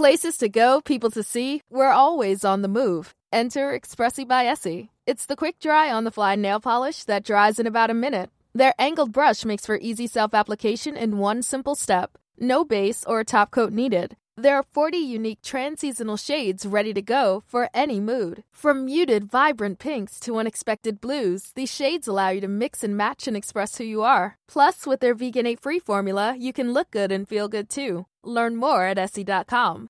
Places to go, people to see, we're always on the move. Enter Expressi by Essie. It's the quick dry on the fly nail polish that dries in about a minute. Their angled brush makes for easy self application in one simple step. No base or top coat needed. There are 40 unique trans-seasonal shades ready to go for any mood. From muted, vibrant pinks to unexpected blues, these shades allow you to mix and match and express who you are. Plus, with their vegan, A-free formula, you can look good and feel good too. Learn more at Essie.com.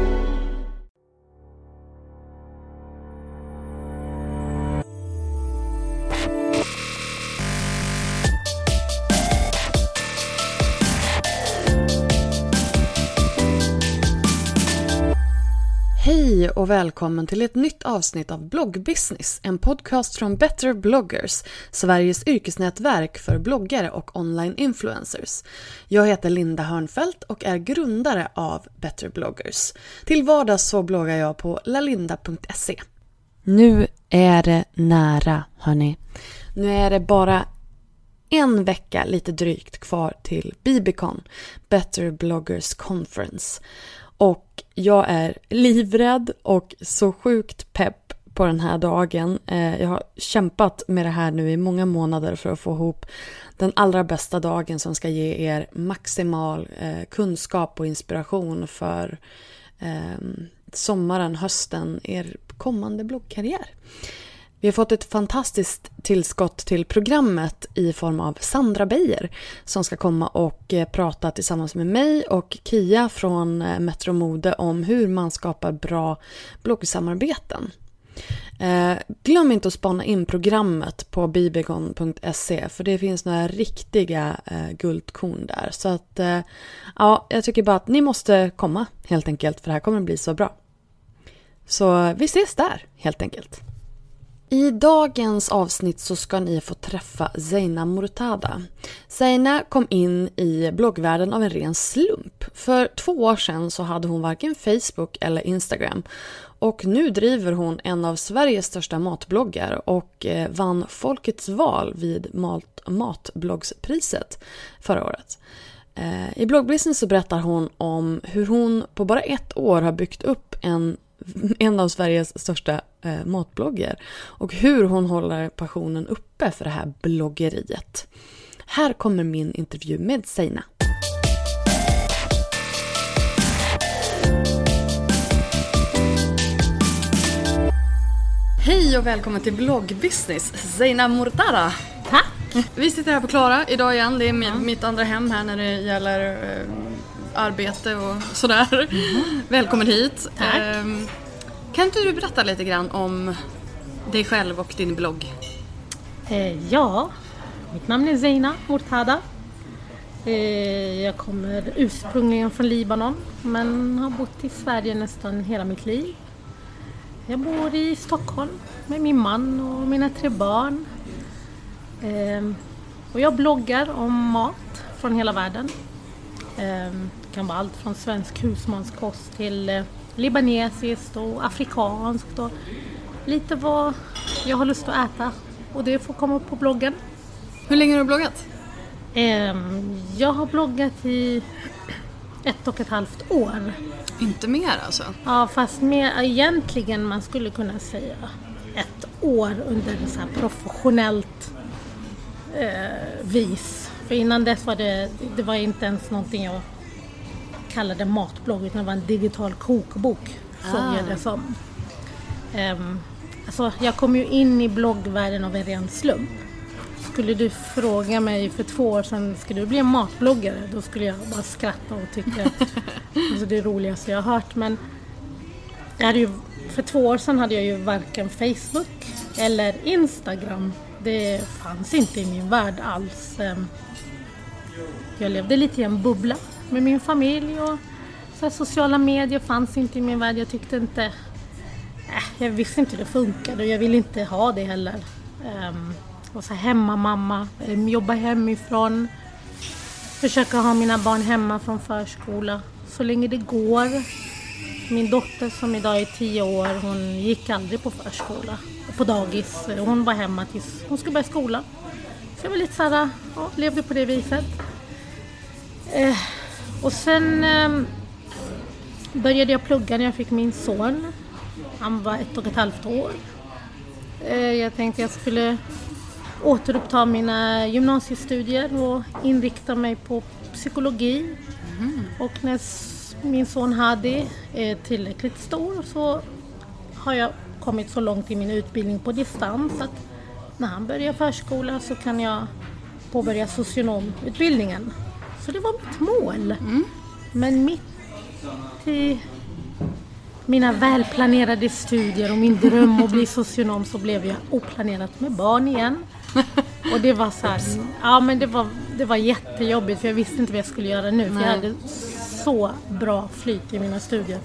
Hej och välkommen till ett nytt avsnitt av Bloggbusiness, en podcast från Better bloggers, Sveriges yrkesnätverk för bloggare och online influencers. Jag heter Linda Hörnfeldt och är grundare av Better bloggers. Till vardags så bloggar jag på lalinda.se. Nu är det nära, hörni. Nu är det bara en vecka lite drygt kvar till Bibicon, Better bloggers conference. Och jag är livrädd och så sjukt pepp på den här dagen. Eh, jag har kämpat med det här nu i många månader för att få ihop den allra bästa dagen som ska ge er maximal eh, kunskap och inspiration för eh, sommaren, hösten, er kommande bloggkarriär. Vi har fått ett fantastiskt tillskott till programmet i form av Sandra Beijer som ska komma och eh, prata tillsammans med mig och Kia från eh, Metro Mode om hur man skapar bra bloggsamarbeten. Eh, glöm inte att spana in programmet på bibegon.se för det finns några riktiga guldkorn där. Så att ja, jag tycker bara att ni måste komma helt enkelt för det här kommer att bli så bra. Så vi ses där helt enkelt. I dagens avsnitt så ska ni få träffa Zeina Murtada. Zeina kom in i bloggvärlden av en ren slump. För två år sedan så hade hon varken Facebook eller Instagram. Och nu driver hon en av Sveriges största matbloggar och eh, vann Folkets val vid mat Matbloggspriset förra året. Eh, I bloggbusiness så berättar hon om hur hon på bara ett år har byggt upp en en av Sveriges största eh, matbloggar och hur hon håller passionen uppe för det här bloggeriet. Här kommer min intervju med Seina. Hej och välkommen till bloggbusiness, Zeina Mortara. Tack! Vi sitter här på Klara idag igen. Det är mitt andra hem här när det gäller eh, arbete och sådär. Mm. Välkommen hit. Tack. Eh, kan inte du berätta lite grann om dig själv och din blogg? Eh, ja, mitt namn är Zeina Mortada. Eh, jag kommer ursprungligen från Libanon men har bott i Sverige nästan hela mitt liv. Jag bor i Stockholm med min man och mina tre barn. Eh, och jag bloggar om mat från hela världen. Det kan vara allt från svensk husmanskost till eh, libanesiskt och afrikanskt och lite vad jag har lust att äta. Och det får komma upp på bloggen. Hur länge har du bloggat? Ehm, jag har bloggat i ett och ett halvt år. Inte mer alltså? Ja, fast mer egentligen man skulle kunna säga ett år under så här professionellt eh, vis. För innan dess var det, det var inte ens någonting jag kallade matblogg utan det var en digital kokbok. Såg ah. jag det som. Um, alltså, jag kom ju in i bloggvärlden av en ren slump. Skulle du fråga mig för två år sedan, ska du bli en matbloggare? Då skulle jag bara skratta och tycka att alltså, det är det roligaste jag har hört. Men jag hade ju, för två år sedan hade jag ju varken Facebook eller Instagram. Det fanns inte i min värld alls. Ehm, jag levde lite i en bubbla med min familj och så sociala medier fanns inte i min värld. Jag tyckte inte... Äh, jag visste inte hur det funkade och jag ville inte ha det heller. Um, och så hemmamamma, um, jobba hemifrån, försöka ha mina barn hemma från förskola så länge det går. Min dotter som idag är tio år, hon gick aldrig på förskola, på dagis. Hon var hemma tills hon skulle börja skolan. Så jag var lite såhär, ja, levde på det viset. Eh, och sen eh, började jag plugga när jag fick min son. Han var ett och ett halvt år. Eh, jag tänkte jag skulle återuppta mina gymnasiestudier och inrikta mig på psykologi. Och när min son Hadi är tillräckligt stor så har jag kommit så långt i min utbildning på distans att när han börjar förskola så kan jag påbörja socionomutbildningen. Så det var mitt mål. Men mitt i mina välplanerade studier och min dröm att bli socionom så blev jag oplanerat med barn igen. Och det var så här, ja men det var, det var jättejobbigt för jag visste inte vad jag skulle göra nu. För jag hade så bra flyt i mina studier.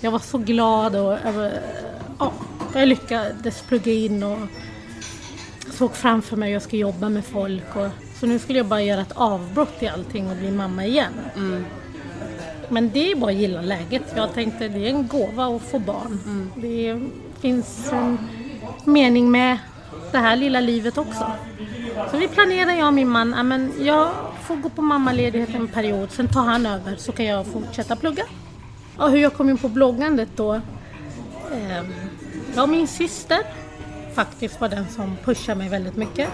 Jag var så glad och ja, jag lyckades plugga in och såg framför mig att jag skulle jobba med folk. Och, så nu skulle jag bara göra ett avbrott i allting och bli mamma igen. Men det är bara att gilla läget. Jag tänkte det är en gåva att få barn. Det finns en mening med det här lilla livet också. Så vi planerar, jag och min man, ja, men jag får gå på mammaledighet en period, sen tar han över så kan jag fortsätta plugga. Och hur jag kom in på bloggandet då? Eh, ja, min syster faktiskt var den som pushade mig väldigt mycket.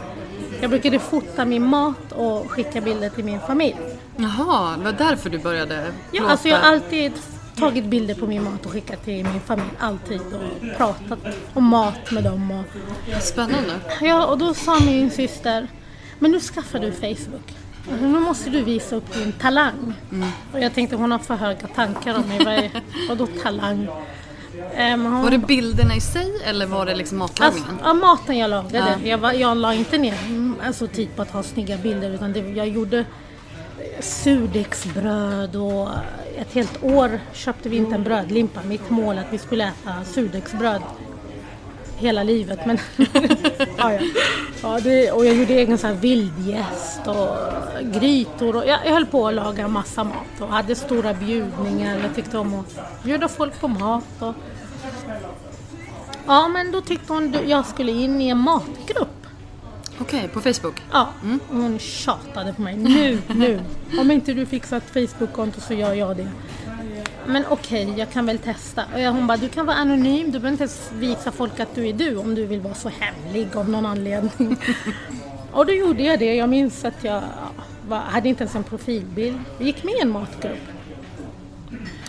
Jag brukade fota min mat och skicka bilder till min familj. Jaha, det var därför du började Ja, alltså jag har alltid tagit bilder på min mat och skickat till min familj. Alltid. Och pratat om mat med dem. Och, Spännande. ja, och då sa min syster, men nu skaffar du Facebook. Nu måste du visa upp din talang. Och jag tänkte hon har för höga tankar om mig. Vadå talang? Hon, Var det bilderna i sig eller var det liksom Alltså, matlagningen? ja, maten jag lagade. Ja. Jag, var, jag la inte ner mm, alltså, tid på att ha snygga bilder utan det, jag gjorde surdegsbröd och ett helt år köpte vi inte en brödlimpa. Mitt mål att vi skulle äta surdegsbröd hela livet. Men ja, ja. Ja, det, och jag gjorde egen så här vildgäst och grytor. Och jag, jag höll på att laga massa mat och hade stora bjudningar. Jag tyckte om att bjuda folk på mat. Och, Ja, men då tyckte hon att jag skulle in i en matgrupp. Okej, på Facebook? Ja, och hon tjatade på mig. Nu, nu! Om inte du fixar ett Facebook-konto så gör jag det. Men okej, jag kan väl testa. Och hon bara, du kan vara anonym, du behöver inte ens visa folk att du är du om du vill vara så hemlig av någon anledning. och då gjorde jag det. Jag minns att jag ja, var, hade inte ens en profilbild. Jag gick med i en matgrupp.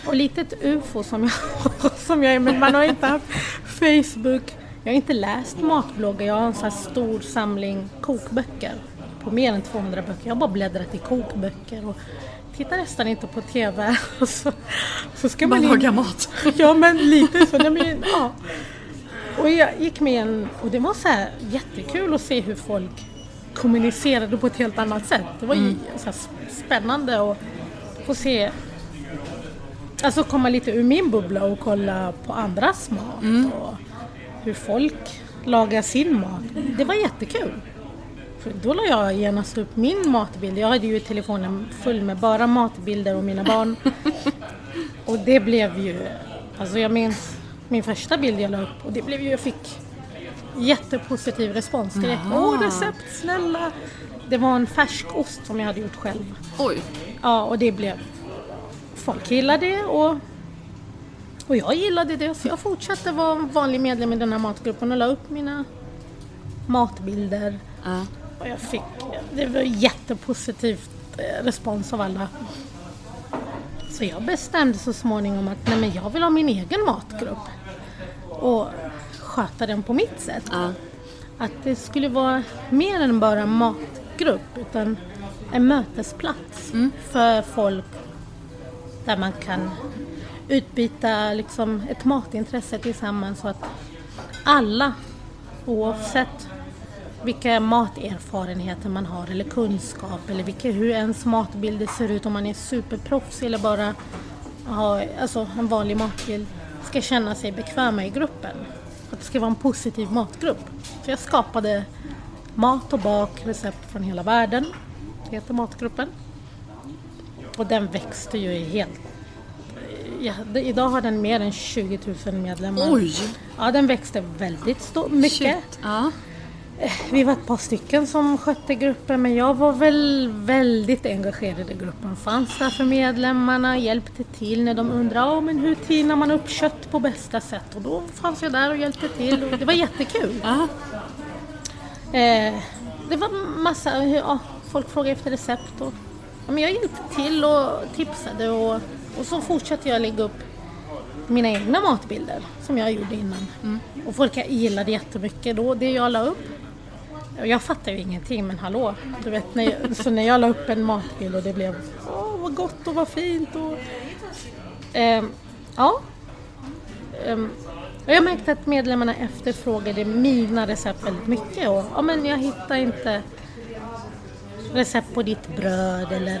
Och litet ufo som jag, som jag är, men man har inte haft Facebook. Jag har inte läst matbloggar, jag har en sån här stor samling kokböcker. På mer än 200 böcker. Jag har bara bläddrat i kokböcker och tittar nästan inte på TV. Så, så ska Man man lagar mat. Ja men lite så. Nej, men, ja. Och jag gick med en, och det var så här jättekul att se hur folk kommunicerade på ett helt annat sätt. Det var ju så spännande att få se Alltså komma lite ur min bubbla och kolla på andras mat och hur folk lagar sin mat. Det var jättekul. Då la jag genast upp min matbild. Jag hade ju telefonen full med bara matbilder och mina barn. och det blev ju, alltså jag minns min första bild jag la upp och det blev ju, jag fick jättepositiv respons direkt. Åh recept, snälla! Det var en färskost som jag hade gjort själv. Oj. Ja, och det blev... Folk gillade det och, och jag gillade det så jag fortsatte vara vanlig medlem i den här matgruppen och la upp mina matbilder. Ja. Och jag fick... Det var jättepositivt eh, respons av alla. Så jag bestämde så småningom att nej, men jag vill ha min egen matgrupp. Och sköta den på mitt sätt. Ja. Att det skulle vara mer än bara en matgrupp utan en mötesplats för folk där man kan utbyta liksom ett matintresse tillsammans så att alla oavsett vilka materfarenheter man har eller kunskap eller vilka, hur ens matbilder ser ut om man är superproffs eller bara har alltså, en vanlig matbild ska känna sig bekväma i gruppen. Att det ska vara en positiv matgrupp. Så jag skapade mat och bak, recept från hela världen. Det heter matgruppen. Och den växte ju helt... Ja, det, idag har den mer än 20 000 medlemmar. Oj! Ja, den växte väldigt stor, mycket. Shit. Ja. Eh, Vi var ett par stycken som skötte gruppen men jag var väl väldigt engagerad i gruppen. Fanns där för medlemmarna, hjälpte till när de undrade "Ja, men hur tinar man upp kött på bästa sätt. Och då fanns jag där och hjälpte till och det var jättekul. Eh, det var massa, ja, folk frågade efter recept och ja, men jag hjälpte till och tipsade och, och så fortsatte jag lägga upp mina egna matbilder som jag gjorde innan. Och folk gillade jättemycket då, det jag la upp. Jag fattar ju ingenting men hallå, du vet, när jag, så när jag la upp en matbild och det blev åh vad gott och vad fint och ehm, ja. Och jag märkte att medlemmarna efterfrågade mina recept väldigt mycket och ja, men jag hittar inte recept på ditt bröd eller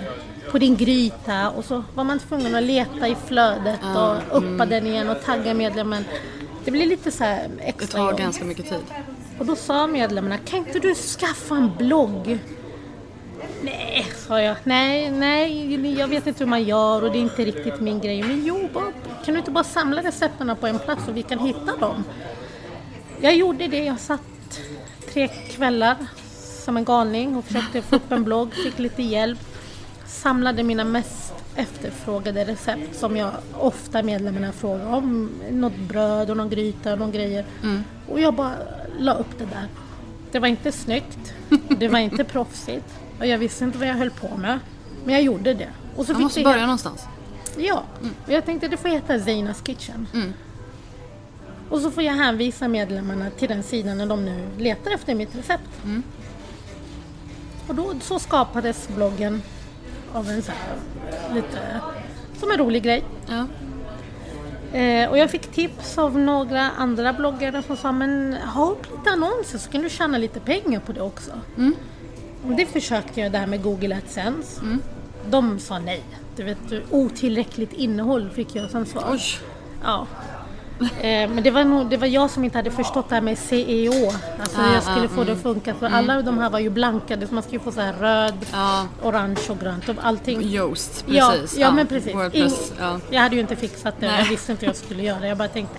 på din gryta och så var man tvungen att leta i flödet och uppa den igen och tagga medlemmen. Det blir lite så här Det extra tar jobb. ganska mycket tid. Och då sa medlemmarna, kan inte du skaffa en blogg? Nej, sa jag. Nej, nej, jag vet inte hur man gör och det är inte riktigt min grej. Men jo, bara, kan du inte bara samla recepten på en plats så vi kan hitta dem? Jag gjorde det. Jag satt tre kvällar som en galning och försökte få upp en blogg, fick lite hjälp. Samlade mina mest efterfrågade recept som jag ofta medlemmarna frågar om. Något bröd och någon gryta och någon grejer. Och jag bara la upp det där. Det var inte snyggt, det var inte proffsigt och jag visste inte vad jag höll på med. Men jag gjorde det. Och så Man måste börja någonstans. Ja, och jag tänkte det får heta Zeinas Kitchen. Mm. Och så får jag hänvisa medlemmarna till den sidan när de nu letar efter mitt recept. Mm. Och då så skapades bloggen av en så här, lite som en rolig grej. Ja. Eh, och jag fick tips av några andra bloggare som sa men ha upp lite annonser så kan du tjäna lite pengar på det också. Mm. Och det försökte jag där med Google AdSense. De sa nej. Du vet, otillräckligt innehåll fick jag som svar. Oj. Ja. Eh, men det var, nog, det var jag som inte hade förstått det här med CEO. Alltså Ah, jag skulle ah, få det att funka. För alla de här var ju blankade så man skulle få så här röd, Ja. orange och grönt och allting. Yoast, Ja, precis. ja, men precis. Wordpress, Ing- ja. Jag hade ju inte fixat det, Nej. jag visste inte hur jag skulle göra. Jag bara tänkte,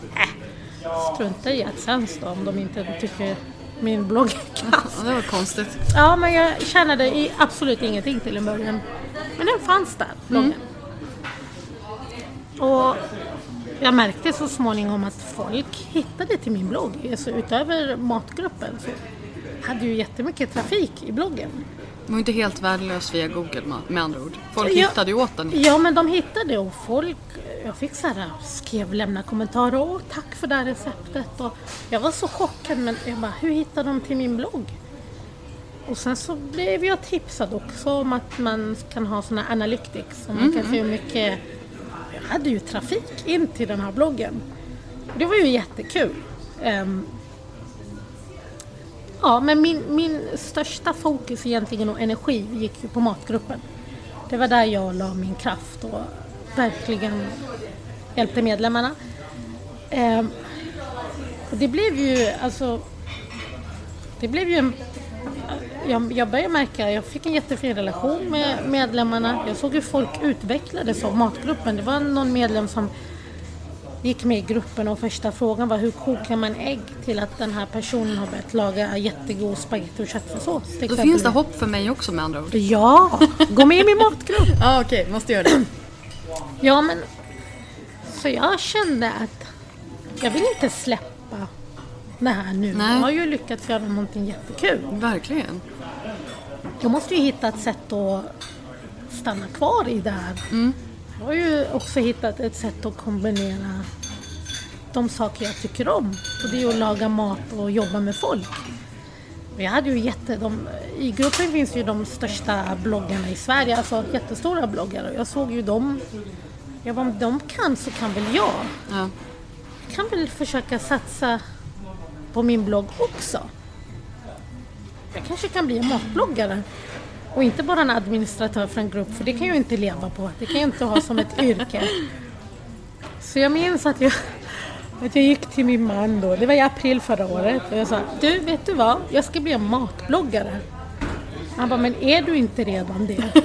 äh, strunta i AdSense då om de inte tycker min blogg är kass. ja, det var konstigt. Ja, men jag tjänade absolut ingenting till en början. Men den fanns där, bloggen. Och jag märkte så småningom att folk hittade till min blogg. Alltså utöver matgruppen så hade ju jättemycket trafik i bloggen. Den var inte helt värdelös via Google med- andra ord. Folk Ja. hittade ju åt den. Ja, men de hittade och folk, jag fick så här, skrev, lämna kommentarer. Åh, tack för det här receptet. Och jag var så chockad, men jag bara, hur hittade de till min blogg? Och sen så blev jag tipsad också om att man kan ha såna analytics. Så man kan se hur mycket, hade ju trafik in till den här bloggen. Det var ju jättekul. Ehm, ja, men min, min största fokus egentligen och energi gick ju på matgruppen. Det var där jag la min kraft och verkligen hjälpte medlemmarna. Ehm, och det blev ju alltså... Det blev ju en... Jag, jag började märka, jag fick en jättefin relation med medlemmarna. Jag såg hur folk utvecklades av matgruppen. Det var någon medlem som gick med i gruppen och första frågan var hur kokar man ägg till att den här personen har börjat laga jättegod spagetti och köttfärssås. Då exempel. finns det hopp för mig också med andra ord. Ja, gå med i min matgrupp. Ja okej, måste göra det. Ja, men så jag kände att jag vill inte släppa här nu. Nej. Har ju lyckats göra någonting jättekul. Verkligen. Jag måste ju hitta ett sätt att stanna kvar i det här. Jag har ju också hittat ett sätt att kombinera de saker jag tycker om. Och det är att laga mat och jobba med folk. Jag hade ju jätte, de, I gruppen finns ju de största bloggarna i Sverige, alltså jättestora bloggare. Jag såg ju dem. Jag bara, om de kan så kan väl jag. Ja. Jag kan väl försöka satsa på min blogg också. Jag kanske kan bli en matbloggare. Och inte bara en administratör för en grupp, för det kan jag inte leva på. Det kan jag inte ha som ett yrke. Så jag minns att jag, att jag gick till min man då, det var i april förra året, och jag sa Du, vet du vad? Jag ska bli en matbloggare. Han bara, men är du inte redan det?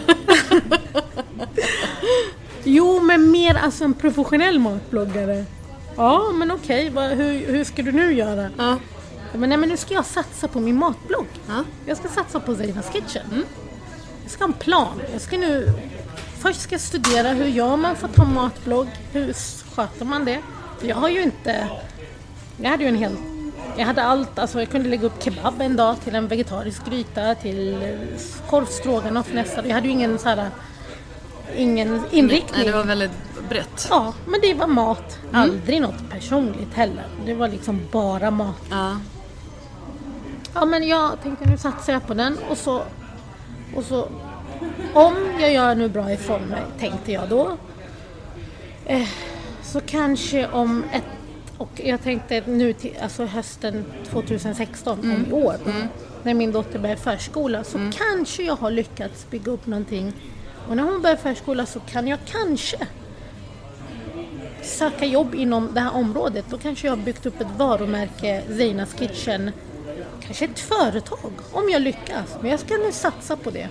jo, men mer alltså en professionell matbloggare. Ja, men okej, vad- hur, hur ska du nu göra? Ja. Men nej men nu ska jag satsa på min matblogg. Ja. Jag ska satsa på Zeinas Kitchen. Jag ska ha en plan. Jag ska nu... Först ska jag studera hur gör man för att ha matblogg? Hur sköter man det? För jag har ju inte... Jag hade ju en hel... Jag hade allt, alltså jag kunde lägga upp kebab en dag till en vegetarisk gryta, till korv stroganoff nästa Jag hade ju ingen så här... Ingen inriktning. Nej, det var väldigt brett. Ja, men det var mat. Aldrig något personligt heller. Det var liksom bara mat. Ja. Ja men jag tänkte nu satsar jag på den och så, och så om jag gör nu bra ifrån mig tänkte jag då. Eh, så kanske om ett och jag tänkte nu till alltså hösten 2016, om i år, när min dotter börjar förskola, så kanske jag har lyckats bygga upp någonting. Och när hon börjar förskola så kan jag kanske söka jobb inom det här området. Då kanske jag har byggt upp ett varumärke, Zeinas Kitchen, kanske ett företag om jag lyckas. Men jag ska nu satsa på det.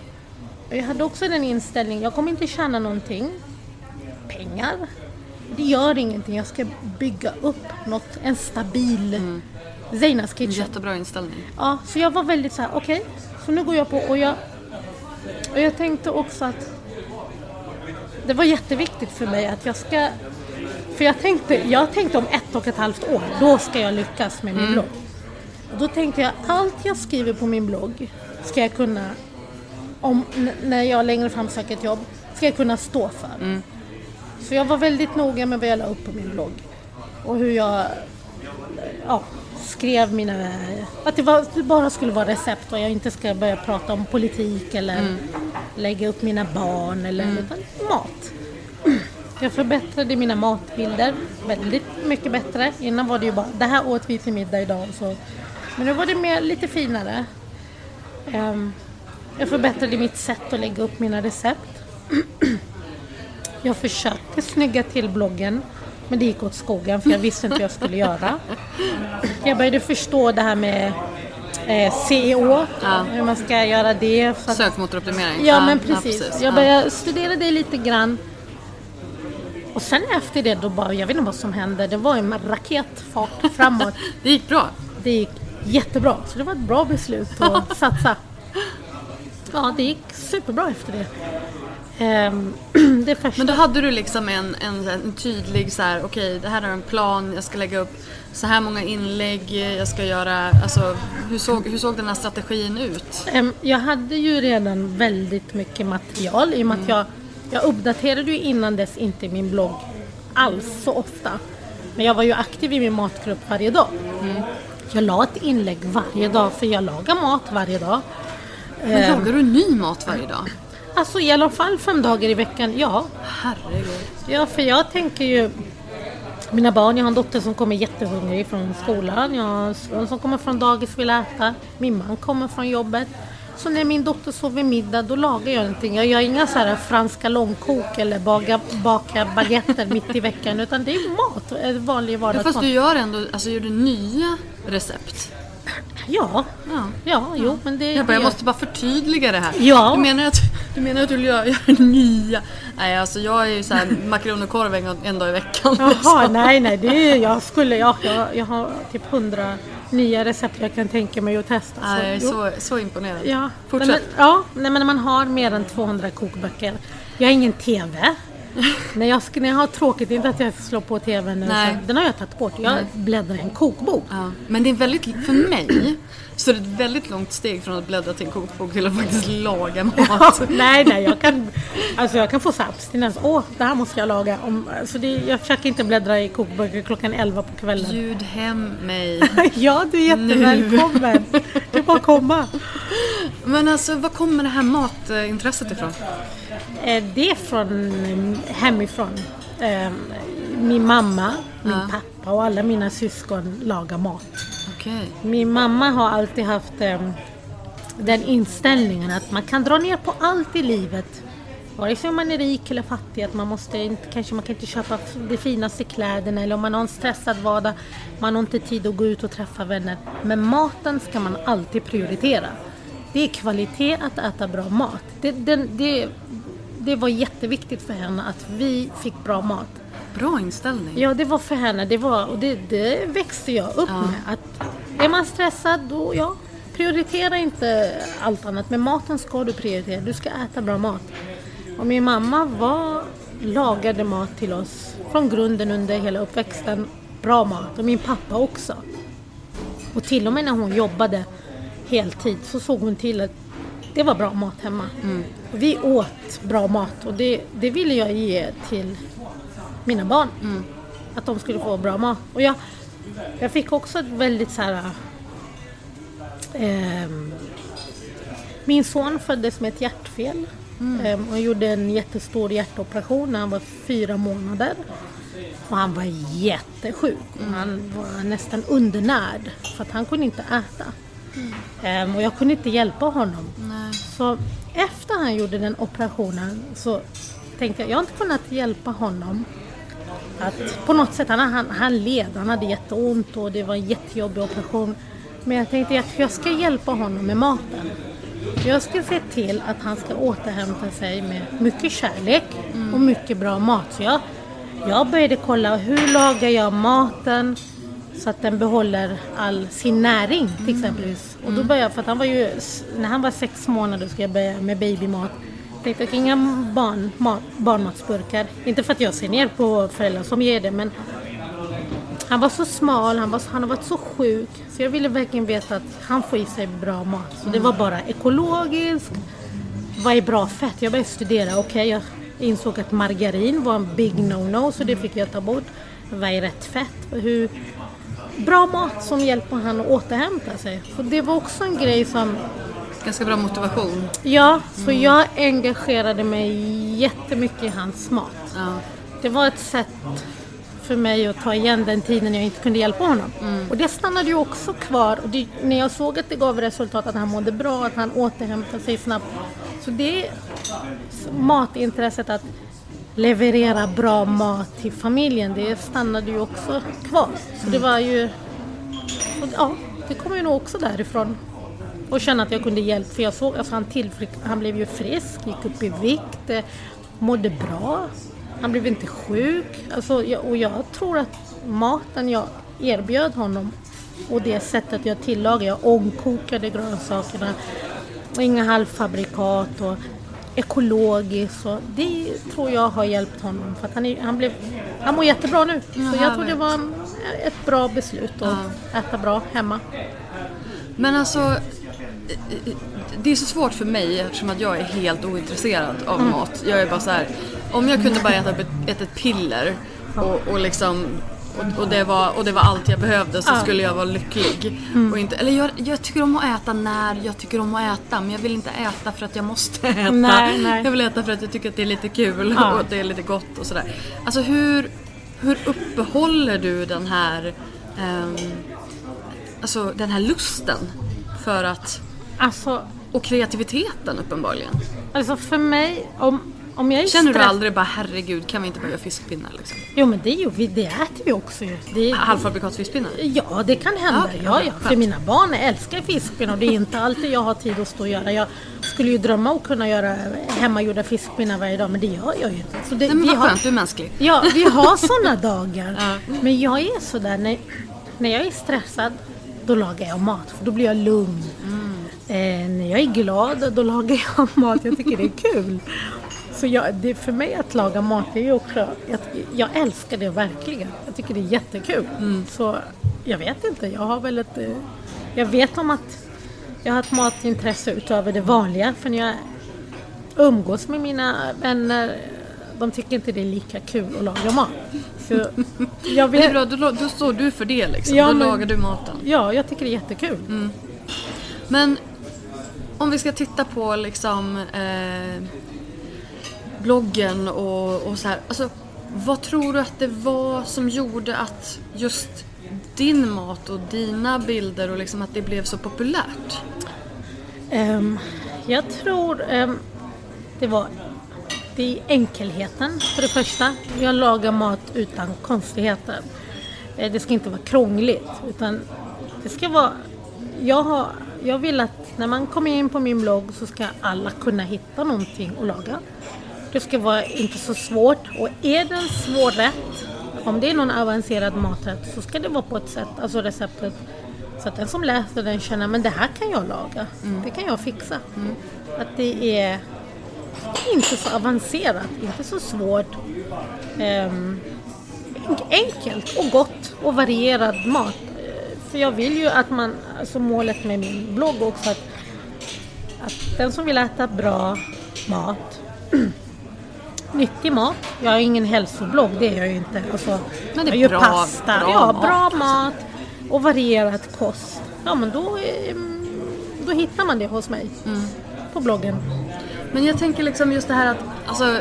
Jag hade också den inställningen, jag kommer inte tjäna någonting, pengar. Det gör ingenting, jag ska bygga upp något, en stabil mm. Zeinas Kitchen. Jättebra inställning. Ja, så jag var väldigt så här: okej, så nu går jag på och jag, och jag tänkte också att det var jätteviktigt för mig att jag ska, för jag tänkte, jag tänkte om ett och ett halvt år, då ska jag lyckas med min blogg. Och då tänkte jag, allt jag skriver på min blogg ska jag kunna, om, när jag längre fram söker ett jobb, ska jag kunna stå för. Så jag var väldigt noga med vad jag la upp på min blogg. Och hur jag ja, skrev mina... Att det, var, det bara skulle vara recept och jag inte ska börja prata om politik eller lägga upp mina barn eller utan mat. Jag förbättrade mina matbilder väldigt mycket bättre. Innan var det ju bara, det här åt vi till middag idag. Så. Men nu var det mer, lite finare. Ehm, jag förbättrade mitt sätt att lägga upp mina recept. Jag försökte snygga till bloggen men det gick åt skogen för jag visste inte vad jag skulle göra. Jag började förstå det här med eh, CEO, hur man ska göra det. Att, Sökmotoroptimering. ja men precis. precis. Jag Ja. började studera det lite grann. Och sen efter det då bara, jag vet inte vad som hände, det var en raketfart framåt. Det gick bra. Det gick jättebra, så det var ett bra beslut att satsa. Ja, det gick superbra efter det. Ehm. Men då hade du liksom en, en, en tydlig så här, okej det här är en plan, jag ska lägga upp så här många inlägg, jag ska göra, alltså hur såg, hur såg den här strategin ut? Ehm, Jag hade ju redan väldigt mycket material i och med att jag, jag uppdaterade ju innan dess inte min blogg alls så ofta. Men jag var ju aktiv i min matgrupp varje dag. Jag la ett inlägg varje dag för jag lagar mat varje dag. Men lagar du ny mat varje dag? Alltså i alla fall fem dagar i veckan, ja. Herregud. Ja, för jag tänker ju mina barn, jag har en dotter som kommer jättehungrig från skolan. Jag har en son som kommer från dagis och vill äta. Min man kommer från jobbet. Så när min dotter sover middag, då lagar jag någonting. Jag gör inga så här franska långkok eller baga, baka baguetter mitt i veckan. Utan det är mat, eh, vanlig Ja, vardagsmat. fast du gör ändå, alltså gör du nya recept? Ja, Ja. ja, jo, men det... Jag, bara, jag måste bara förtydliga det här. Ja. Du menar att du, menar att du vill göra, göra nya? Nej alltså jag är ju såhär makaroner och korv en, en dag i veckan. Jaha, liksom. nej, nej, det är, jag skulle, ja, jag, jag har typ hundra nya recept jag kan tänka mig att testa. så, Nej, jag jo. så, så imponerad. Ja, Fortsätt. Men, ja, nej, men man har mer än 200 kokböcker. Jag har ingen TV. När, jag, när jag har tråkigt, inte att jag slår på TVn nu, Nej. den har jag tagit bort. Jag bläddrar i en kokbok. Ja, men det är väldigt, för mig så är det ett väldigt långt steg från att bläddra till en kokbok till att faktiskt laga mat. nej, nej, jag kan, alltså jag kan få abstinens. Åh, det här måste jag laga. Om, alltså det, jag försöker inte bläddra i kokböcker klockan 11 på kvällen. Bjud hem mig. ja, du är jättevälkommen. Du får komma. Men alltså, var kommer det här matintresset ifrån? Eh, Det är från hemifrån. Eh, Min mamma, min pappa och alla mina syskon lagar mat. Okej. Min mamma har alltid haft eh, den inställningen att man kan dra ner på allt i livet. Vare sig man är rik eller fattig, att man måste inte, kanske man kan inte köpa de finaste kläderna eller om man har en stressad vardag, man har inte tid att gå ut och träffa vänner. Men maten ska man alltid prioritera. Det är kvalitet att äta bra mat. Det, den, det, det var jätteviktigt för henne att vi fick bra mat. Bra inställning. Ja, det var för henne. Det var, och det, det växte jag upp med. Att är man stressad då, ja, prioritera inte allt annat. Men maten ska du prioritera. Du ska äta bra mat. Och min mamma var, lagade mat till oss från grunden under hela uppväxten. Bra mat. Och min pappa också. Och till och med när hon jobbade heltid så såg hon till att det var bra mat hemma. Mm. Vi åt bra mat och det, det ville jag ge till mina barn. Mm. Att de skulle få bra mat. Och jag, jag fick också ett väldigt så här... Eh, min son föddes med ett hjärtfel mm. eh, och gjorde en jättestor hjärtoperation när han var fyra månader. Och han var jättesjuk. Mm. Han var nästan undernärd för att han kunde inte äta. Mm. Um, och jag kunde inte hjälpa honom. Så efter han gjorde den operationen så tänkte jag, jag har inte kunnat hjälpa honom. Att på något sätt, han, han, han led, han hade jätteont och det var en jättejobbig operation. Men jag tänkte att jag ska hjälpa honom med maten. Jag ska se till att han ska återhämta sig med mycket kärlek mm. och mycket bra mat. Så jag, jag började kolla hur lagar jag maten så att den behåller all sin näring till mm. exempelvis. Och då började jag, för att han var ju, när han var sex månader skulle jag börja med babymat. Jag tänkte att inga barn, mat, barnmatsburkar. Inte för att jag ser ner på föräldrar som ger det men han var så smal, han, var, han har varit så sjuk. Så jag ville verkligen veta att han får i sig bra mat. Så det var bara ekologiskt. Vad är bra fett? Jag började studera. Okej, okay, jag insåg att margarin var en big no-no så det fick jag ta bort. Vad är rätt fett? Hur, bra mat som hjälper han att återhämta sig. Så det var också en grej som... Ganska bra motivation. Ja, så mm. jag engagerade mig jättemycket i hans mat. Ja. Det var ett sätt för mig att ta igen den tiden jag inte kunde hjälpa honom. Mm. Och det stannade ju också kvar. Och det, när jag såg att det gav resultat, att han mådde bra, att han återhämtade sig snabbt. Så det matintresset att leverera bra mat till familjen, det stannade ju också kvar. Så det var ju... Ja, det kommer ju nog också därifrån. Och känna att jag kunde hjälpa, för jag såg, alltså han, tillfrick, han blev ju frisk, gick upp i vikt, eh, mådde bra. Han blev inte sjuk. Alltså, och jag tror att maten jag erbjöd honom och det sättet jag tillagade, jag ångkokade grönsakerna, inga halvfabrikat och ekologiskt. Och det tror jag har hjälpt honom. För att han, är, han, blev, han mår jättebra nu. Ja, så jag tror det var ett bra beslut att ja. äta bra hemma. Men alltså, det är så svårt för mig eftersom att jag är helt ointresserad av mm. mat. Jag är bara så här, om jag kunde bara äta, äta ett piller och, och liksom och, och, det var, och det var allt jag behövde så skulle jag vara lycklig. Mm. Och inte, eller jag, jag, tycker om att äta när jag tycker om att äta men jag vill inte äta för att jag måste äta. Nej, nej. Jag vill äta för att jag tycker att det är lite kul ja. och att det är lite gott och sådär. Alltså hur, hur uppehåller du den här, um, alltså den här lusten för att... Alltså, och kreativiteten uppenbarligen. Alltså för mig, om, om jag Känner du aldrig bara herregud kan vi inte bara göra fiskpinnar liksom? Jo men det, är ju, det äter vi också ju. Det, Halvfabrikatsfiskpinnar? Ja det kan hända. Ja, ja, ja. För mina barn älskar fiskpinnar och det är inte alltid jag har tid att stå och göra. Jag skulle ju drömma om att kunna göra hemmagjorda fiskpinnar varje dag men det gör jag ju inte. Så det, Nej, men vad har, skönt, du är mänsklig. Ja, vi har sådana dagar. Ja. Men jag är sådär, när, när jag är stressad då lagar jag mat för då blir jag lugn. Mm. Eh, när jag är glad då lagar jag mat, jag tycker det är kul. Så jag, det, för mig att laga mat, det är också, jag, jag älskar det verkligen. Jag tycker det är jättekul. Mm. Så jag vet inte, jag har väl ett... Eh, jag vet om att jag har ett matintresse utöver det vanliga. För när jag umgås med mina vänner, de tycker inte det är lika kul att laga mat. Så jag vet, det är bra, då, då står du för det liksom. Ja, då men, lagar du maten. Ja, jag tycker det är jättekul. Mm. Men om vi ska titta på liksom eh, bloggen och, och så här. Alltså, vad tror du att det var som gjorde att just din mat och dina bilder och liksom att det blev så populärt? Um, jag tror um, det var det är enkelheten för det första. Jag lagar mat utan konstigheter. Eh, det ska inte vara krångligt utan det ska vara... Jag, har, jag vill att när man kommer in på min blogg så ska alla kunna hitta någonting att laga. Det ska vara inte så svårt och är det en svår rätt, om det är någon avancerad maträtt så ska det vara på ett sätt, alltså receptet, Så att den som läser den känner men det här kan jag laga, det kan jag fixa. Att det är inte så avancerat, inte så svårt. Ehm, enkelt och gott och varierad mat. För jag vill ju att man, alltså målet med min blogg också att, att den som vill äta bra mat, nyttig mat, jag är ingen hälsoblogg, det är jag ju inte. Alltså, Men det är jag gör bra- pasta, bra ja, mat, bra mat och varierad kost. Ja men då, eh, då hittar man det hos mig Mm. på bloggen. Men jag tänker liksom just det här att, alltså,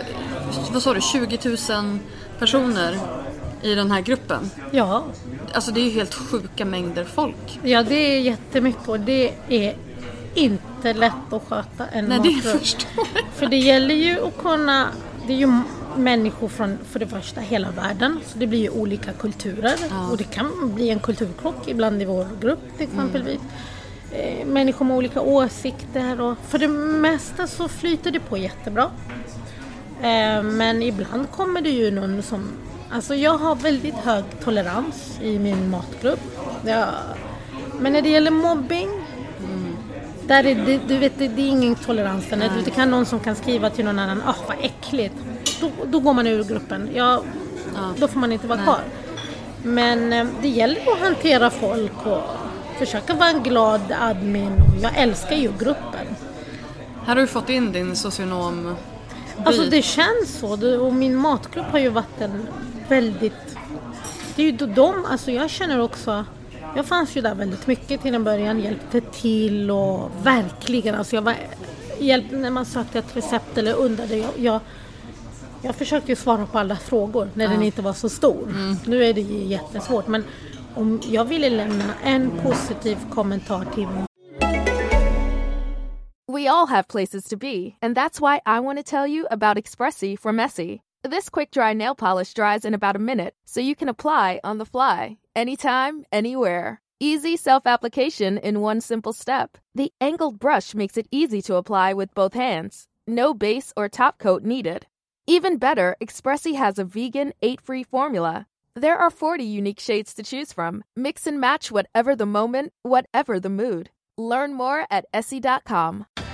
vad sa du, 20 000 personer i den här gruppen. Ja, Alltså det är ju helt sjuka mängder folk. Ja, det är jättemycket och det är inte lätt att sköta en Nej, det matgrupp. förstår jag. För det gäller ju att kunna, det är ju människor från, för det första, hela världen. Så det blir ju olika kulturer. Och det kan bli en kulturkrock ibland i vår grupp till exempelvis. Eh, människor med olika åsikter och för det mesta så flyter det på jättebra. Eh, men ibland kommer det ju någon som... Alltså jag har väldigt hög tolerans i min matgrupp. Jag, men när det gäller mobbing där är det, du vet, det, det är ingen tolerans. där. Det kan någon som kan skriva till någon annan, ah vad äckligt. Då, då går man ur gruppen. Ja, Då får man inte vara kvar. Men eh, det gäller att hantera folk och försöka vara en glad admin. Jag älskar ju gruppen. Här har du fått in din socionom Alltså det känns så. Och min matgrupp har ju varit en väldigt... Det är ju de, alltså jag känner också... Jag fanns ju där väldigt mycket till en början, hjälpte till och verkligen, alltså jag var... Hjälpte när man sökte ett recept eller undrade. Jag, jag, jag försökte ju svara på alla frågor när den inte var så stor. Nu är det ju jättesvårt men om jag ville lämna en positiv kommentar till We all have places to be, and that's why I want to tell you about Expressi from Essie. This quick dry nail polish dries in about a minute, so you can apply on the fly, anytime, anywhere. Easy self application in one simple step. The angled brush makes it easy to apply with both hands. No base or top coat needed. Even better, Expressi has a vegan, eight free formula. There are 40 unique shades to choose from. Mix and match whatever the moment, whatever the mood. Learn more at Essie.com.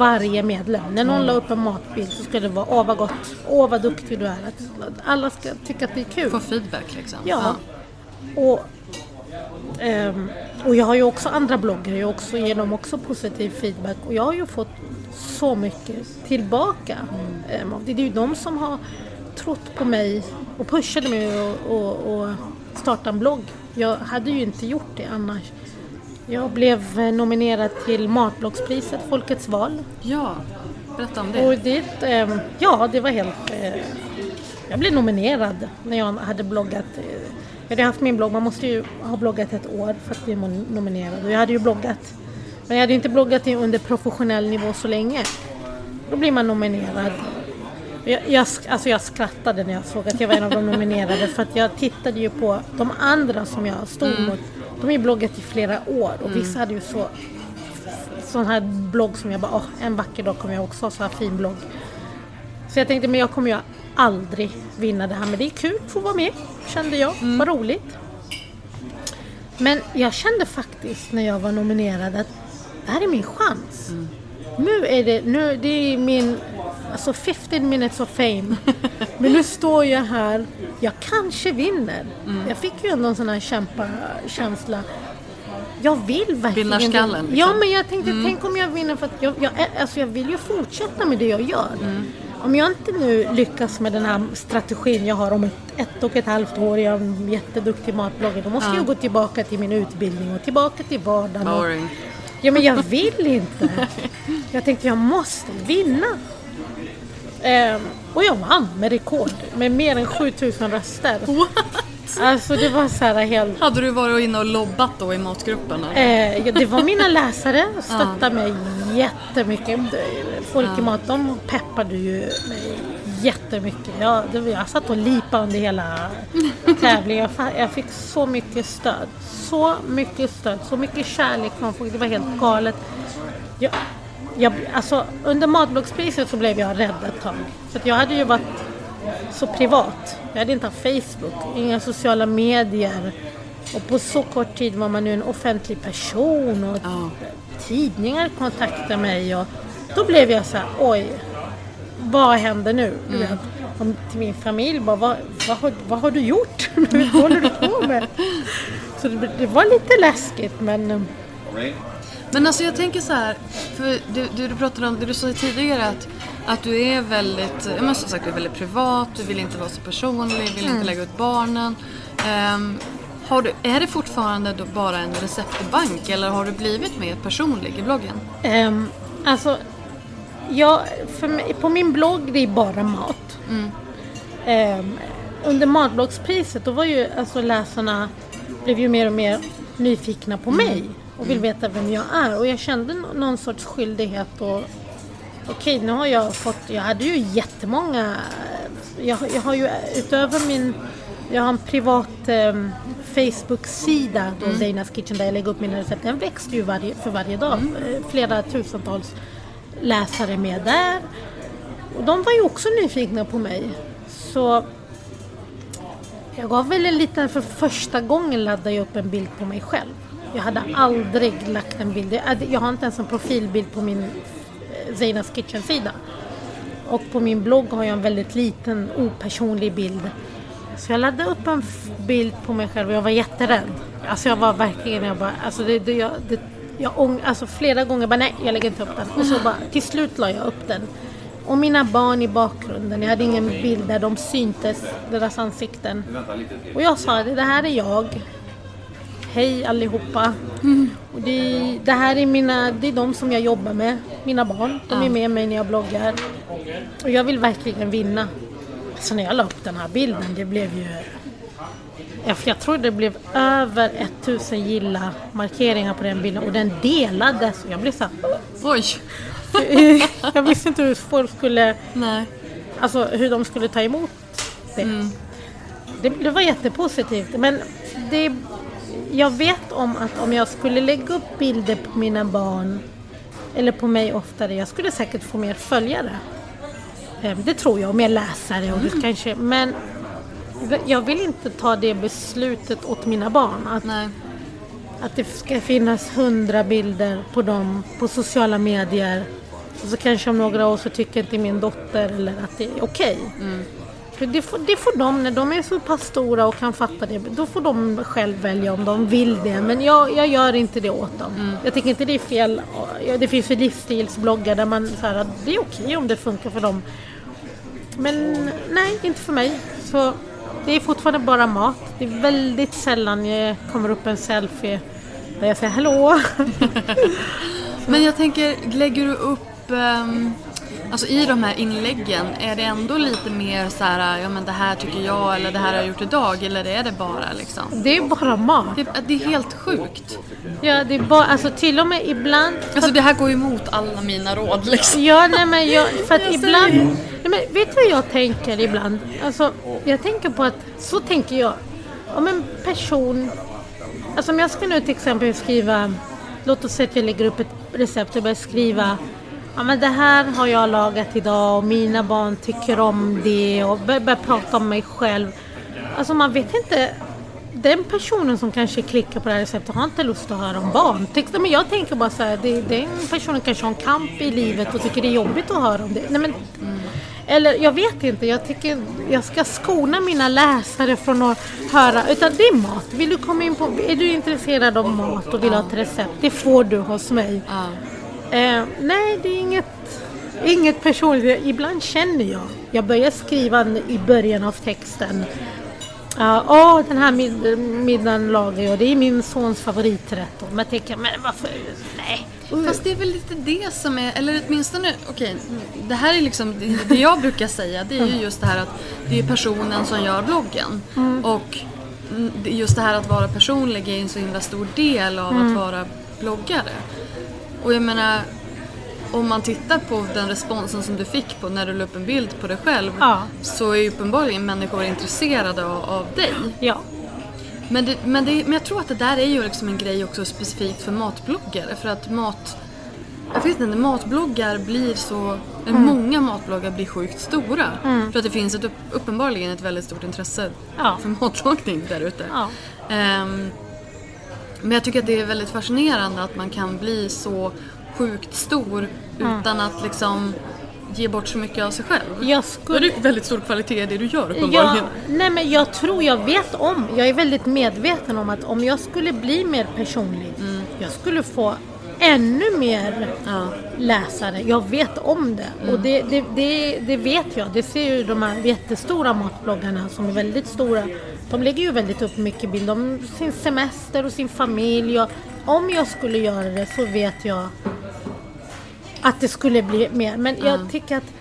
Varje medlem. När någon la upp en matbild så ska det vara åh vad gott, åh vad duktig du är. Att alla ska tycka att det är kul. Få feedback liksom. Ja. Och, ehm, och jag har ju också andra bloggar, jag också ger dem också positiv feedback och jag har ju fått så mycket tillbaka. Ehm, och det är ju de som har trott på mig och pushade mig att och, och starta en blogg. Jag hade ju inte gjort det annars. Jag blev eh, nominerad till Matbloggspriset, Folkets val. Ja, berätta om det. Och det, ehm, ja, det var helt... Eh, jag blev nominerad när jag hade bloggat. eh, Jag hade haft min blogg, man måste ju ha bloggat ett år för att bli nominerad. Och jag hade ju bloggat. Men jag hade inte bloggat under professionell nivå så länge. Då blir man nominerad. Jag, jag, alltså jag skrattade när jag såg att jag var en av de nominerade för att jag tittade ju på de andra som jag stod mot. De har ju bloggat i flera år och vissa hade ju så sån här blogg som jag bara, åh, en vacker dag kommer jag också ha så här fin blogg. Så jag tänkte, men jag kommer ju aldrig vinna det här, men det är kul att få vara med, kände jag. Vad roligt. Men jag kände faktiskt när jag var nominerad att det här är min chans. Nu är det, nu, det är min, alltså 15 minutes of fame. Men nu står jag här, jag kanske vinner. Jag fick ju ändå en sån här kämpakänsla. Jag vill verkligen Vinnarskallen, liksom. Ja, men jag tänkte, tänk om jag vinner för att jag, jag, alltså jag vill ju fortsätta med det jag gör. Om jag inte nu lyckas med den här strategin jag har om ett, ett och ett halvt år, jag är en jätteduktig matbloggare, då måste jag gå tillbaka till min utbildning och tillbaka till vardagen. Boring. ja, men jag vill inte. Jag tänkte jag måste vinna. Ehm, och jag vann med rekord, med mer än 7000 röster. Alltså det var så här helt... Hade du varit inne och lobbat då i matgruppen? Eh, ja, det var mina läsare stöttade mig jättemycket. Folk i mat, de peppade ju mig jättemycket. Jag, det, jag satt och lipade under hela tävlingen. Jag, jag fick så mycket stöd. Så mycket stöd, så mycket kärlek från folk. Det var helt galet. Jag, jag, alltså, under matbloggspriset så blev jag rädd ett tag. För att jag hade ju varit så privat. Jag hade inte haft Facebook, inga sociala medier. Och på så kort tid var man nu en offentlig person och tidningar kontaktade mig. Och då blev jag så här, oj, vad händer nu? Om, till min familj, bara, vad, vad, har, vad har du gjort? vad håller du på med? Så det, det var lite läskigt men Men alltså jag tänker så här, för du, du, du pratade om, det du sa tidigare att, att du är väldigt, men som sagt du är väldigt privat, du vill inte vara så personlig, vill inte lägga ut barnen. Ehm, har du, är det fortfarande då bara en receptbank eller har du blivit mer personlig i bloggen? Ehm, alltså, jag, mig, på min blogg det är bara mat. Ehm, under matbloggspriset då var ju alltså läsarna blev ju mer och mer nyfikna på mig och vill veta vem jag är. Och jag kände nå- någon sorts skyldighet och Okej, nu har jag fått, jag hade ju jättemånga, jag, jag har ju utöver min, jag har en privat um, Facebook-sida, då Zeinas Kitchen, där jag lägger upp mina recept. Den växte ju varje, för varje dag. Eh, Flera tusentals läsare med där. Och de var ju också nyfikna på mig. Så jag gav väl en liten, för första gången laddade jag upp en bild på mig själv. Jag hade aldrig lagt en bild, jag- har inte ens en profilbild på min eh, Zeinas Kitchen-sida. Och på min blogg har jag en väldigt liten opersonlig bild. Så jag laddade upp en bild på mig själv och jag var jätterädd. Alltså jag var verkligen, jag bara, alltså det, det, jag, det, jag ång, alltså flera gånger bara nej, jag lägger inte upp den. Och så bara, till slut la jag upp den. Och mina barn i bakgrunden, jag hade ingen bild där de syntes, deras ansikten. Och jag sa, det här är jag. Hej allihopa. Och det, det här är mina, det är de som jag jobbar med, mina barn. De är med mig när jag bloggar. Och jag vill verkligen vinna. Så när jag la upp den här bilden, det blev ju... Jag, tror det blev över 1000 gilla markeringar på den bilden och den delades. Jag blev så här, Oj! Jag visste inte hur folk skulle, Nej. alltså hur de skulle ta emot det. Det, det var jättepositivt men det, jag vet om att om jag skulle lägga upp bilder på mina barn eller på mig oftare, jag skulle säkert få mer följare. Eh, Det tror jag, och mer läsare och det kanske, men jag vill inte ta det beslutet åt mina barn. Att, Nej. att det ska finnas hundra bilder på dem på sociala medier. Och så kanske om några år så tycker inte min dotter eller att det är okej. För det, får, det får de, när de är så pass stora och kan fatta det, då får de själv välja om de vill det. Men jag, jag gör inte det åt dem. Jag tycker inte det är fel. Det finns ju livsstilsbloggar där man så här, det är okej om det funkar för dem. Men nej, inte för mig. Så det är fortfarande bara mat. Det är väldigt sällan jag kommer upp en selfie där jag säger hallå. Men jag tänker, lägger du upp ehm, Alltså i de här inläggen, är det ändå lite mer så här, ja men det här tycker jag eller det här har jag gjort idag eller är det bara liksom? Det är bara mat. Det, det är helt sjukt. Ja, det är bara, alltså till och med ibland Alltså det här går ju emot alla mina råd liksom. Ja, nej men jag, för att Jag ibland... Nej, men vet du vad jag tänker ibland? Alltså, jag tänker på att, så tänker jag. Om en person... Alltså om jag ska nu till exempel skriva, låt oss säga att jag lägger upp ett recept och börjar skriva Ja men det här har jag lagat idag och mina barn tycker om det och börjar bör prata om mig själv. Alltså man vet inte den personen som kanske klickar på det här receptet har inte lust att höra om barn. Men jag tänker bara så här, det, den personen kanske har en kamp i livet och tycker det är jobbigt att höra om det. Nej, men, Eller jag vet inte, jag tycker jag ska skona mina läsare från att höra, utan det är mat. Vill du komma in på, är du intresserad av mat och vill ha ett recept, det får du hos mig. Ja. Eh, nej, det är inget, inget personligt. Ibland känner jag. Jag börjar skriva i början av texten. Ja, åh, den här mid- middagen lagar jag. Det är min sons favoriträtt. Men jag tänker, men varför? Nej. Fast det är väl lite det som är, eller åtminstone, okej, det här är liksom, det, det jag brukar säga det är ju just det här att det är personen som gör bloggen. Och mm, just det här att vara personlig är en så himla stor del av Mm. att vara bloggare. Och jag menar, om man tittar på den responsen som du fick på när du la upp en bild på dig själv Ja. så är ju uppenbarligen människor intresserade av, av dig. Ja. Men, det, men, det, men jag tror att det där är ju liksom en grej också specifikt för matbloggare. För att mat... Jag vet inte, matbloggar blir så... Mm. Många matbloggar blir sjukt stora. För att det finns ett, upp- uppenbarligen ett väldigt stort intresse Ja. för matlagning där ute. Ja. Ehm, men jag tycker att det är väldigt fascinerande att man kan bli så sjukt stor utan att liksom ge bort så mycket av sig själv. Jag är skulle... det väldigt stor kvalitet i det du gör Ja, uppenbarligen. nej men jag tror jag vet om, jag är väldigt medveten om att om jag skulle bli mer personlig, jag skulle få ännu mer Ja. läsare. Jag vet om det och det, det, det, det vet jag. Det ser ju de här jättestora matbloggarna som är väldigt stora. De lägger ju väldigt upp mycket bild om sin semester och sin familj. Och om jag skulle göra det så vet jag att det skulle bli mer. Men jag tycker att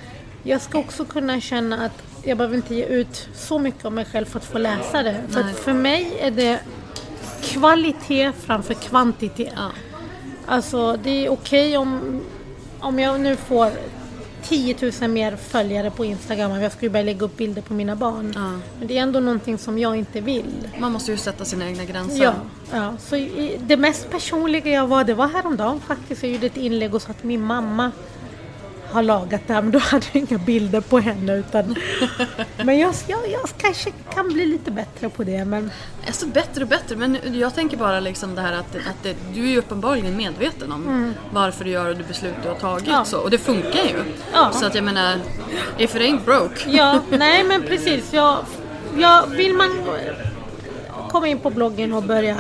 jag ska också kunna känna att jag behöver inte ge ut så mycket av mig själv för att få läsa det. För, för mig är det kvalitet framför kvantitet. Ja. Alltså det är okej om, om jag nu får 10 000 mer följare på Instagram. Jag ju börja lägga upp bilder på mina barn. Ja. Men det är ändå någonting som jag inte vill. Man måste ju sätta sina egna gränser. Ja, ja. Så det mest personliga jag var, det var häromdagen faktiskt. Jag gjorde ett inlägg och sa att min mamma har lagat det här, men då hade jag inga bilder på henne. Utan, men jag, jag, jag kanske kan bli lite bättre på det. Men Alltså bättre och bättre, men jag tänker bara liksom det här att, att det, du är ju uppenbarligen medveten om varför du gör och det beslut du har tagit. Mm. Ja. Så, och det funkar ju. Ja. Så att jag menar, if it ain't broke. ja, nej men precis. Jag, jag, vill man komma in på bloggen och börja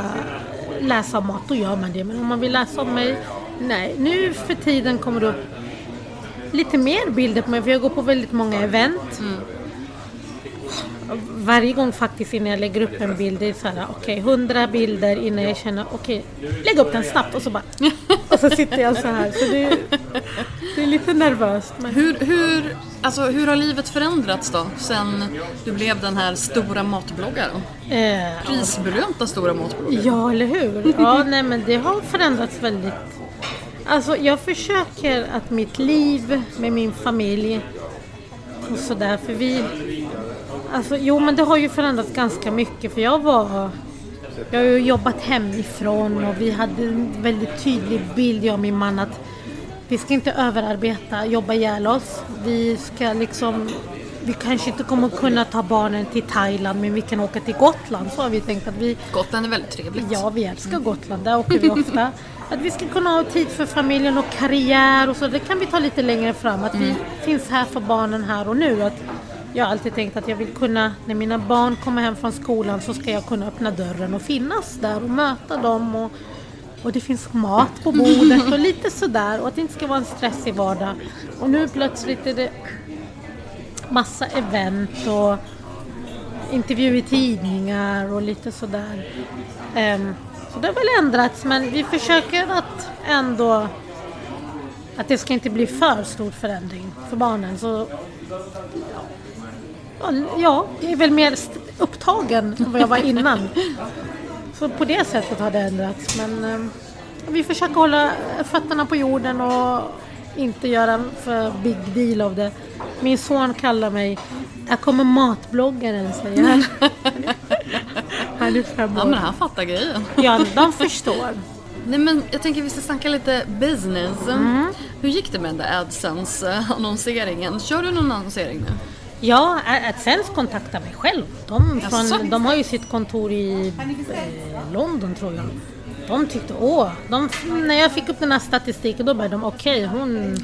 läsa om mat, då gör man det. Men om man vill läsa om mig, nej. Nu för tiden kommer det upp lite mer bilder på mig, för jag går på väldigt många event. Varje gång faktiskt innan jag lägger upp en bild, det är så här, okej, 100 bilder innan jag känner, okej, lägg upp den snabbt och så bara, och så sitter jag så här. Så det, det är lite nervöst. Men... Hur, hur, alltså, hur har livet förändrats då sen du blev den här stora matbloggaren? Eh, Prisberömda stora matbloggaren. Ja, eller hur? Ja, nej men det har förändrats väldigt. Alltså jag försöker att mitt liv med min familj och sådär, för vi... Alltså jo men det har ju förändrats ganska mycket för jag var... Jag har ju jobbat hemifrån och vi hade en väldigt tydlig bild, jag och min man, att vi ska inte överarbeta, jobba ihjäl oss. Vi ska liksom... Vi kanske inte kommer kunna ta barnen till Thailand men vi kan åka till Gotland. Så har vi tänkt att vi Gotland är väldigt trevligt. Ja, vi älskar Gotland. Där åker vi ofta. Att vi ska kunna ha tid för familjen och karriär och så. Det kan vi ta lite längre fram. Att vi finns här för barnen här och nu. Att jag har alltid tänkt att jag vill kunna, när mina barn kommer hem från skolan så ska jag kunna öppna dörren och finnas där och möta dem. Och, och det finns mat på bordet och lite sådär. Och att det inte ska vara en stressig vardag. Och nu plötsligt är det massa event och intervju i tidningar och lite sådär. Ehm, så det har väl ändrats men vi försöker att ändå att det ska inte bli för stor förändring för barnen. Så, ja, ja, jag är väl mer upptagen än vad jag var innan. Så på det sättet har det ändrats. Men ehm, vi försöker hålla fötterna på jorden och inte göra för big deal av det. Min son kallar mig, där kommer matbloggaren säger han. Han är fem Ja år. men han fattar grejen. Ja, de förstår. Nej men jag tänker vi ska snacka lite business. Mm. Hur gick det med den där AdSense-annonseringen? Kör du någon annonsering nu? Ja, AdSense kontaktar mig själv. De, från, de har ju sitt kontor i eh, London tror jag. De tyckte, åh, de, när jag fick upp den här statistiken då började de, okej hon,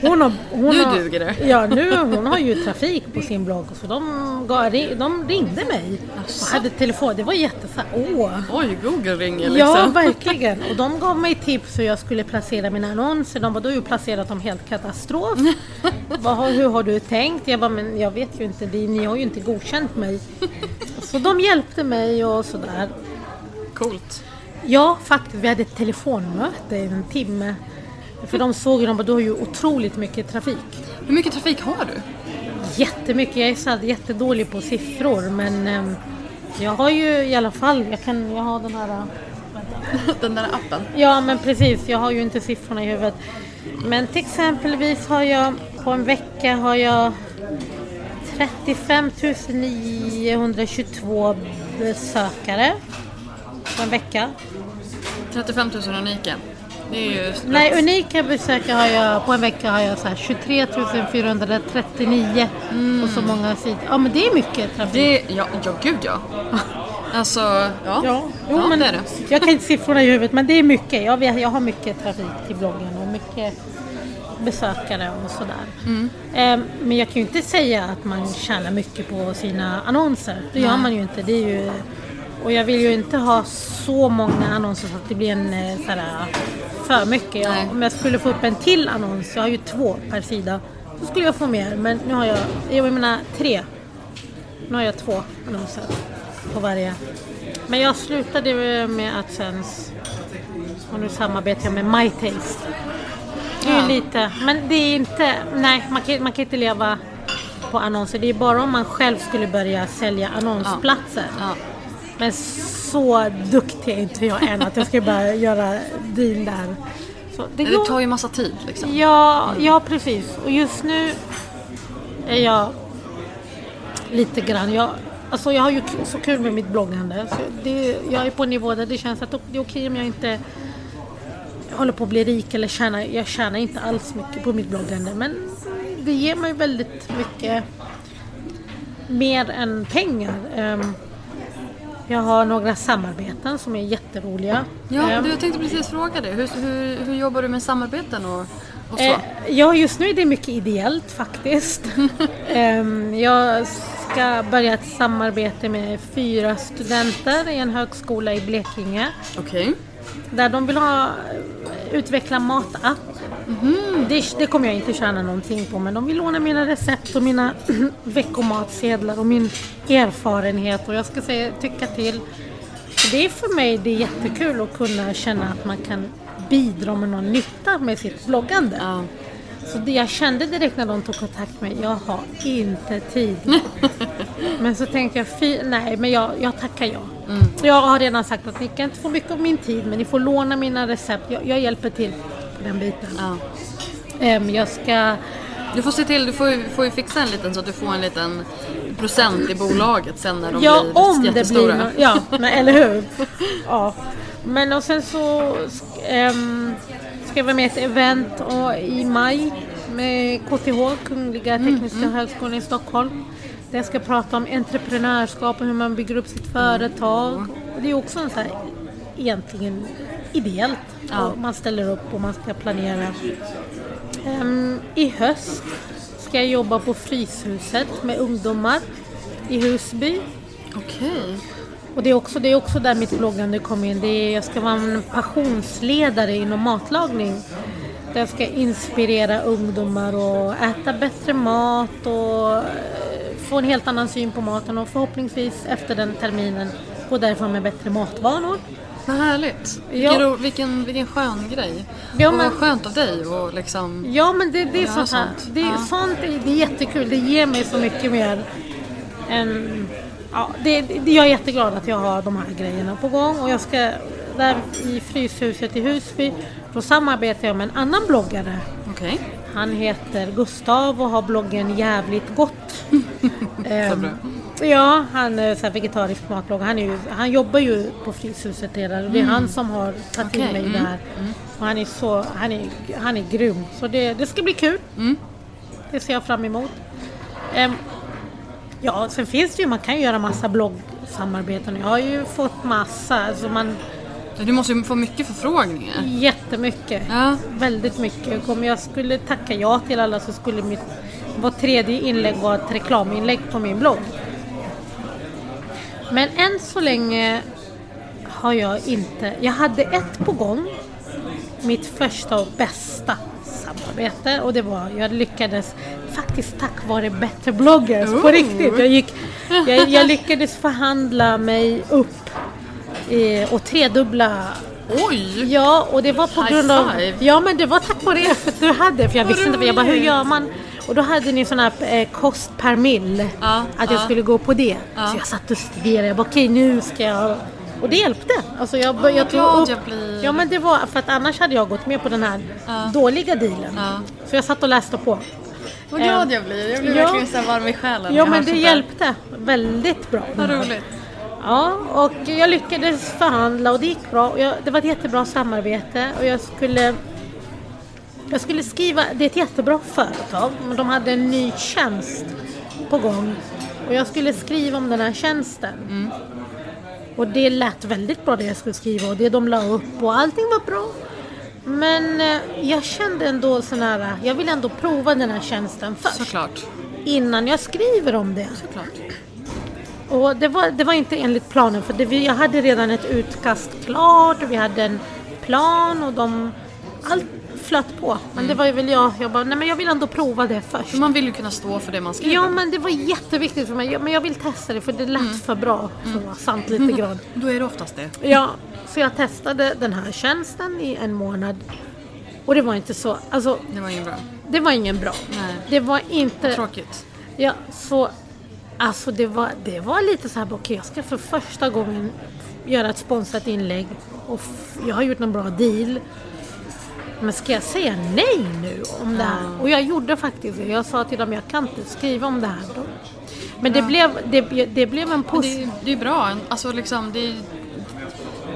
hon har... Hon Nu har, duger det. Ja, nu, hon har ju trafik på sin blogg så de, gav, de ringde mig och hade telefon. Det var jätte så åh. Oj, Google ringer Ja, liksom. verkligen. Och de gav mig tips hur jag skulle placera mina annonser. De bara, du har ju placerat dem helt katastrof. Vad, hur har du tänkt? Jag bara, men jag vet ju inte, ni har ju inte godkänt mig. Så de hjälpte mig och sådär. Coolt. Ja, faktiskt. Vi hade ett telefonmöte i en timme. För de såg ju, de bara, du har ju otroligt mycket trafik. Hur mycket trafik har du? Jättemycket. Jag är så här jättedålig på siffror men ehm, Jag har ju i alla fall, jag kan, jag har den här... äh, Den där appen. Ja men precis, jag har ju inte siffrorna i huvudet. Men till exempelvis har jag på en vecka har jag 35 922 besökare på en vecka. 35 000 unika. Nej, unika besökare har jag på en vecka har jag så här 23 439 och så många sidor. Ja men det är mycket trafik. Det, ja, ja, gud ja. Alltså, ja. Ja, ja, jo, men det är det. Jag kan inte siffrorna i huvudet men det är mycket. Jag, vet, jag har mycket trafik till bloggen och mycket besökare och sådär. Mm. Eh, men jag kan ju inte säga att man tjänar mycket på sina annonser. Det gör man ju inte. Det är ju, och jag vill ju inte ha så många annonser så att det blir en eh, sådär, för mycket. Jag, om jag skulle få upp en till annons, jag har ju två per sida, så skulle jag få mer. Men nu har jag, jag menar tre. Nu har jag två annonser på varje. Men jag slutade med AdSense och nu samarbetar jag med MyTaste. Det är Ja. lite, men det är inte, nej man kan, man kan inte leva på annonser. Det är bara om man själv skulle börja sälja annonsplatser. Ja. Men så duktig är inte jag än att jag ska börja göra deal där. Så det Det tar ju massa tid liksom. Ja, ja precis. Och just nu är jag lite grann... Jag, alltså jag har ju så kul med mitt bloggande. Så det, jag är på en nivå där det känns att det är okej om jag inte håller på att bli rik eller tjänar... Jag tjänar inte alls mycket på mitt bloggande. Men det ger mig väldigt mycket mer än pengar. Ehm, jag har några samarbeten som är jätteroliga. Ja, Ehm, du, jag tänkte precis fråga dig. Hur, hur, hur jobbar du med samarbeten och, och så? Eh, ja, just nu är det mycket ideellt faktiskt. Ehm, jag ska börja ett samarbete med fyra studenter i en högskola i Blekinge. Okej. Där de vill ha utveckla matapp. Det, det kommer jag inte tjäna någonting på men de vill låna mina recept och mina veckomatsedlar och min erfarenhet och jag ska säga tycka till. Så det är för mig det är jättekul att kunna känna att man kan bidra med någon nytta med sitt bloggande. Ja. Så det jag kände direkt när de tog kontakt med mig, jag har inte tid. men så tänkte jag, fy, nej men jag, jag tackar ja. Jag har redan sagt att ni kan inte få mycket av min tid men ni får låna mina recept. Jag, jag hjälper till på den biten. Ja. Ehm, jag ska, Du får se till, du får ju, får ju fixa en liten så att du får en liten procent i bolaget sen när de ja blir om det jättestora. blir nå- Ja, men, eller hur? Ja. Men och sen så ehm, ska vara med i ett event och, i maj med KTH, Kungliga Tekniska Högskolan i Stockholm. Där jag ska prata om entreprenörskap och hur man bygger upp sitt företag. Och det är också en så här, egentligen ideellt. Ja. Man ställer upp och man ska planera. Ehm, I höst ska jag jobba på Fryshuset med ungdomar i Husby. Okej. Och det är, också, det är också där mitt bloggande kommer in. Det är, jag ska vara en passionsledare inom matlagning. Där jag ska inspirera ungdomar att äta bättre mat och eh, få en helt annan syn på maten och förhoppningsvis efter den terminen gå därifrån med bättre matvanor. Vad härligt. Ja. Vilken, ro, vilken, vilken skön grej. Ja, och men- vad skönt av dig och liksom... Ja men det, det är Ja, sånt här. sånt. Det, är, Ja. sånt är, det är jättekul. Det ger mig så mycket mer än... Ja, det, det, jag är jätteglad att jag har de här grejerna på gång och jag ska där i Fryshuset i Husby då samarbetar jag med en annan bloggare. Okej. Han heter Gustav och har bloggen Jävligt gott. Ehm, ja, han är så vegetarisk matblogg. Han, är ju, han jobbar ju på Fryshuset redan och det är han som har tagit till Okej, mig mm, där. Och han är så, han är, han är grym. Så det, det ska bli kul. Det ser jag fram emot. Ehm, ja, sen finns det ju, man kan ju göra massa bloggsamarbeten. Jag har ju fått massa, alltså man, Du måste ju få mycket förfrågningar. jättemycket. Ja. Väldigt mycket. Om jag skulle tacka ja till alla så skulle mitt var tredje inlägg vara ett reklaminlägg på min blogg. Men än så länge har jag inte... Jag hade ett på gång. Mitt första och bästa samarbete och det var, jag lyckades faktiskt tack vare bättre bloggers på riktigt. Jag, gick, jag, jag lyckades förhandla mig upp eh, och tredubbla Oj! Ja, och det var på High grund av... five. Ja, men det var tack vare er för att du hade. För jag visste inte, jag bara hur gör man? Och då hade ni sån här eh, kost per mil. Ja, att jag ja. skulle gå på det. Ja. Så jag satt och studerade. Jag bara okej nu ska jag... Och det hjälpte. Alltså jag, jag vad tog upp... jag blir. Ja men det var för att annars hade jag gått med på den här dåliga dealen. Så jag satt och läste på. Vad glad jag blir. Jag blir ja. verkligen så varm i själen. Ja men det hjälpte väldigt bra. Vad roligt. Ja, och jag lyckades förhandla och det gick bra. Jag, det var ett jättebra samarbete och jag skulle jag skulle skriva, det är ett jättebra företag, men de hade en ny tjänst på gång. Och jag skulle skriva om den här tjänsten. Och det lät väldigt bra det jag skulle skriva och det de la upp och allting var bra. Men eh, jag kände ändå sån här, jag vill ändå prova den här tjänsten först. Såklart. Innan jag skriver om det. Såklart. Och det var, det var inte enligt planen för det, jag hade redan ett utkast klart och vi hade en plan och de... Allt flöt på. Men det var ju väl jag, jag bara, nej men jag vill ändå prova det först. För man vill ju kunna stå för det man skriver. Ja men det var jätteviktigt för mig, men jag vill testa det för det lät för bra för att vara sant lite grann. Då är det oftast det. Ja, så jag testade den här tjänsten i en månad. Och det var inte så, alltså Det var inget bra. det var ingen bra. Nej. Det var inte... Tråkigt. Ja, så alltså det var, det var lite så här, okej jag ska för första gången göra ett sponsrat inlägg och jag har gjort en bra deal. Men ska jag säga nej nu om det här? Och jag gjorde faktiskt det. Jag sa till dem, jag kan inte skriva om det här. Då. Men det, blev, det, det blev en positiv... det, är- det är bra. Alltså liksom, det är,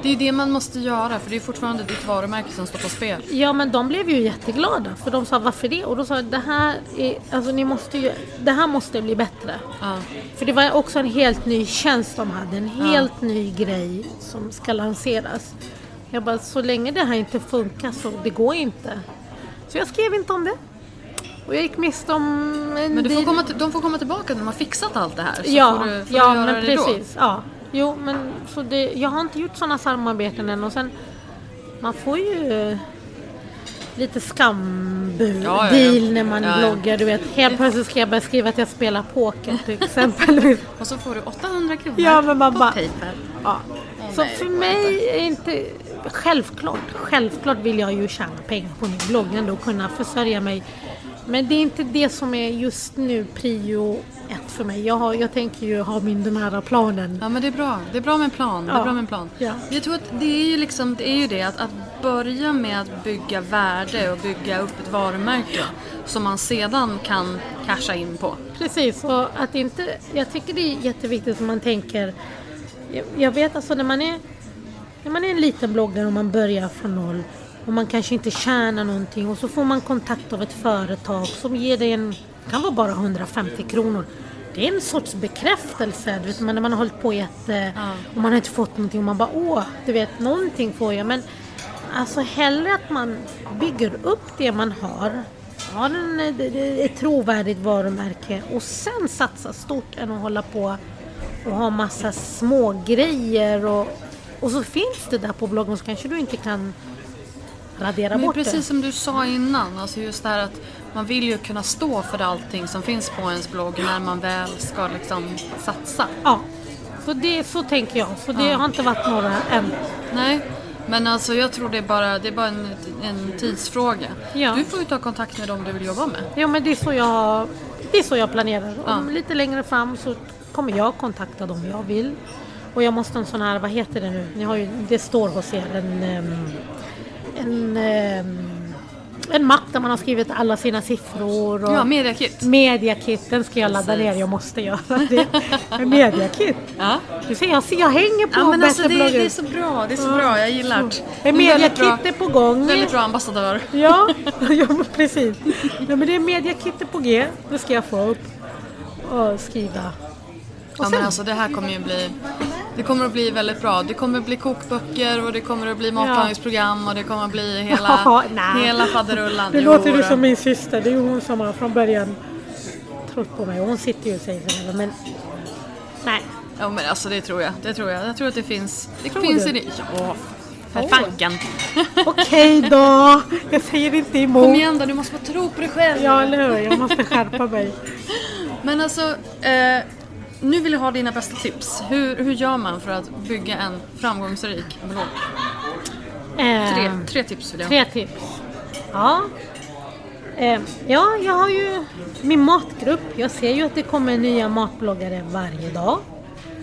det är det man måste göra för det är fortfarande ditt varumärke som står på spel. Ja men de blev ju jätteglada för de sa varför det? Och då sa jag det här, är, alltså, ni måste ju, det här måste bli bättre. Ja. För det var också en helt ny tjänst de hade, en helt ny grej som ska lanseras. Jag bara, så länge det här inte funkar så det går inte. Så jag skrev inte om det. Och jag gick miste om en Men du får komma till, de får komma tillbaka när de har fixat allt det här. Så Ja, får du, får ja men det då. precis. Ja. Jo, men så det, jag har inte gjort sådana samarbeten än och sen man får ju eh, lite skambud Ja, ja, ja. när man bloggar. Du vet, helt plötsligt ska jag börja skriva att jag spelar poker till exempel. Och så får du 800 kronor Ja, men man på bara- Paypal. Ja. Så nej, för mig är inte... Självklart, självklart vill jag ju tjäna pengar på min blogg ändå och kunna försörja mig. Men det är inte det som är just nu prio ett för mig. Jag, har, jag tänker ju ha min den här planen. Ja men det är bra. Det är bra med en plan. Det är Ja. bra med en plan. Ja. Jag tror att det är ju liksom, det är ju det att, att börja med att bygga värde och bygga upp ett varumärke som man sedan kan casha in på. Precis, och att inte... Jag tycker det är jätteviktigt att man tänker... Jag, jag vet alltså när man är... När man är en liten bloggare och man börjar från noll och man kanske inte tjänar någonting och så får man kontakt av ett företag som ger dig en... Kan vara bara 150 kronor. Det är en sorts bekräftelse, du vet, när man har hållit på jätte... Och man har inte fått någonting och man bara åh, du vet, någonting får jag. Men alltså hellre att man bygger upp det man har har en, ett trovärdigt varumärke och sen satsa stort än att hålla på och ha massa små grejer och, och så finns det där på bloggen så kanske du inte kan radera Men bort precis som du sa innan, alltså just det här att man vill ju kunna stå för allting som finns på ens blogg när man väl ska liksom satsa. det. Ja, så, det, så tänker jag. Så det Ja. har inte varit några än. Nej, men alltså jag tror det är bara, det är bara en, en tidsfråga. Ja. Du får ju ta kontakt med dem du vill jobba med. Ja men det är så jag, det är så jag planerar. Ja. Om lite längre fram så kommer jag kontakta dem jag vill. Och jag måste ha en sån här, vad heter det nu? Ni har ju, det står hos er en, en, en mapp där man har skrivit alla sina siffror. Och Ja, mediakit. Mediakit, den ska jag ladda Precis. ner, jag måste göra det. Mediakit. Ja. Du ser, jag, jag hänger på Ja men alltså det, det är så bra, det är så bra, jag gillar det. Mediakit är på gång. Väldigt bra ambassadör. Ja, ja precis. Ja, men det är mediakit på G. Det ska jag få upp och skriva. Ja men alltså det här kommer ju bli Det kommer att bli väldigt bra. Det kommer att bli kokböcker och det kommer att bli matlagningsprogram och det kommer att bli hela, Ja, hela faderullan. Jo, låter du som min syster. Det är ju hon som har från början trott på mig. Hon sitter ju och säger så här, men nej. Ja men alltså det tror jag. Det tror jag. Jag tror att det finns. Det Tror finns du? i det. Ja, för fanken. Okej då, jag säger inte emot. Kom igen då, du måste få tro på dig själv. Ja, eller hur? Jag måste skärpa mig. Men alltså, eh, nu vill jag ha dina bästa tips. Hur, hur gör man för att bygga en framgångsrik blogg? Eh, Tre, tre tips vill jag. Tre tips. Ja. Eh, ja, jag har ju min matgrupp. Jag ser ju att det kommer nya matbloggare varje dag.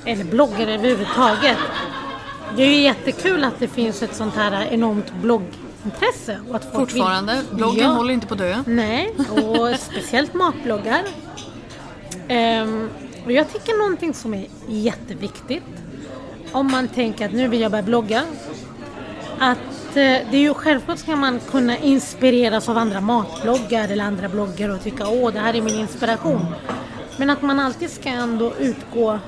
Eller bloggare överhuvudtaget. Det är ju jättekul att det finns ett sånt här enormt bloggintresse. Och att Fortfarande, vill... bloggen håller inte på att dö. Nej, och speciellt matbloggar. Ehm, och jag tycker någonting som är jätteviktigt om man tänker att nu vill jag börja blogga. Att eh, det är ju självklart ska man kunna inspireras av andra matbloggar eller andra bloggar och tycka åh det här är min inspiration. Men att man alltid ska ändå utgå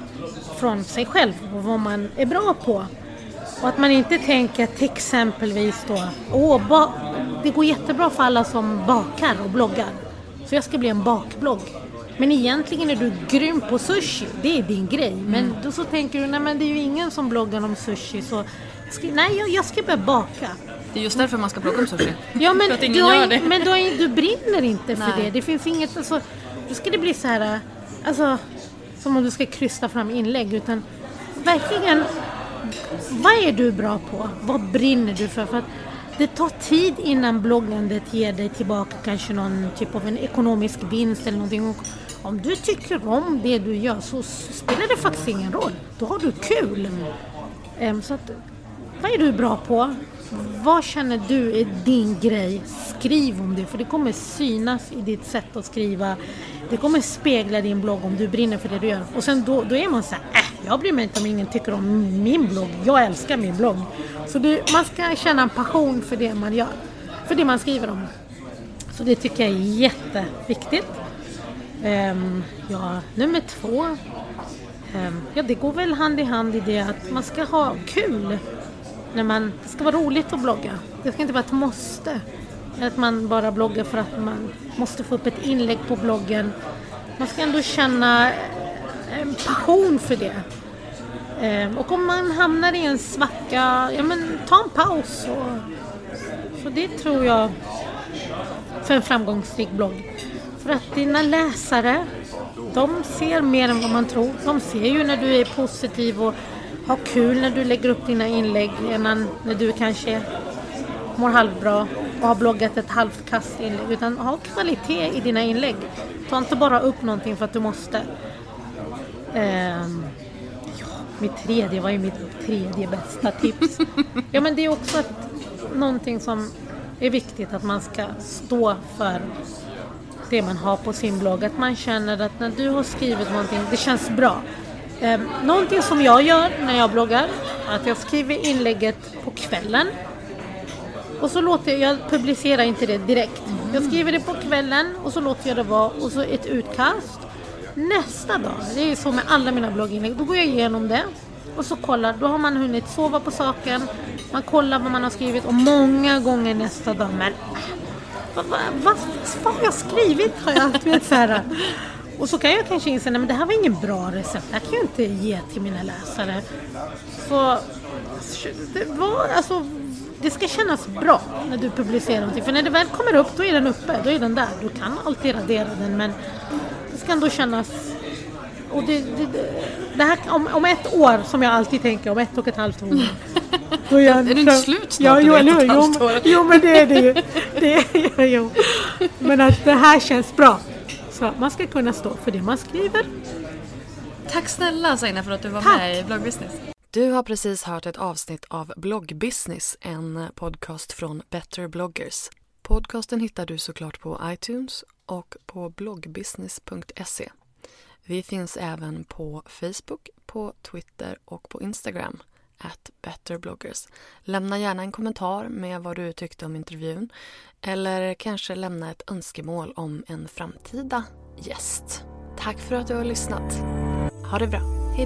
från sig själv och vad man är bra på. Och att man inte tänker till exempelvis då, åh, det går jättebra för alla som bakar och bloggar. Så jag ska bli en bakblogg. Men egentligen är du grym på sushi, det är din grej. Men då så tänker du, nej men det är ju ingen som bloggar om sushi så ska, nej jag, jag ska börja baka. Det är just därför man ska blogga om sushi. Ja men, du, har, det. men du, har, du brinner inte för Nej. det. Det finns inget, alltså, då ska det bli så här, alltså, som om du ska krysta fram inlägg. Utan verkligen, vad är du bra på? Vad brinner du för? för att det tar tid innan bloggandet ger dig tillbaka kanske någon typ av en ekonomisk vinst eller någonting. Om du tycker om det du gör så spelar det faktiskt ingen roll. Då har du kul. Så att, vad är du bra på? Vad känner du är din grej? Skriv om det, för det kommer synas i ditt sätt att skriva. Det kommer spegla din blogg om du brinner för det du gör. Och sen då, då är man så här, äh, jag bryr mig inte om ingen tycker om min blogg. Jag älskar min blogg. Så det, man ska känna en passion för det man gör. För det man skriver om. Så det tycker jag är jätteviktigt. Um, ja, nummer två. Um, ja, det går väl hand i hand i det att man ska ha kul. När man, det ska vara roligt att blogga. Det ska inte vara ett måste. Att man bara bloggar för att man måste få upp ett inlägg på bloggen. Man ska ändå känna eh, en passion för det. Um, och om man hamnar i en svacka, ja men ta en paus. Och, så det tror jag för en framgångsrik blogg. För att dina läsare, de ser mer än vad man tror. De ser ju när du är positiv och har kul när du lägger upp dina inlägg än när du kanske mår halvbra och har bloggat ett halvt kast inlägg. Utan ha kvalitet i dina inlägg. Ta inte bara upp någonting för att du måste. Um, ja, mitt tredje var ju mitt tredje bästa tips. Ja men det är också ett, någonting som är viktigt att man ska stå för det man har på sin blogg. Att man känner att när du har skrivit någonting, det känns bra. Eh, någonting som jag gör när jag bloggar, att jag skriver inlägget på kvällen. Och så låter jag, jag publicerar inte det direkt. Jag skriver det på kvällen och så låter jag det vara och så ett utkast. Nästa dag, det är så med alla mina blogginlägg, då går jag igenom det och så kollar, då har man hunnit sova på saken, man kollar vad man har skrivit och många gånger nästa dag, men vad, vad, vad, vad har jag skrivit? Har jag vet, så här. Och så kan jag kanske inse, nej men det här var ingen bra recept, det här kan jag inte ge till mina läsare. Så det var, alltså, det ska kännas bra när du publicerar någonting. För när det väl kommer upp, då är den uppe, då är den där. Du kan alltid radera den, men det ska ändå kännas och det, det, det här, om, om ett år, som jag alltid tänker, om ett och ett halvt år. Då är, jag, Är det inte slut snart, Ja, jo, eller hur? Jo, jo, men det är det ju. Det är, jo. Men att det här känns bra. Så man ska kunna stå för det man skriver. Tack snälla Saina för att du var Tack. med i Bloggbusiness. Du har precis hört ett avsnitt av Bloggbusiness, en podcast från Better bloggers. Podcasten hittar du såklart på iTunes och på bloggbusiness.se. Vi finns även på Facebook, på Twitter och på Instagram, at betterbloggers. Lämna gärna en kommentar med vad du tyckte om intervjun eller kanske lämna ett önskemål om en framtida gäst. Tack för att du har lyssnat. Ha det bra. Hej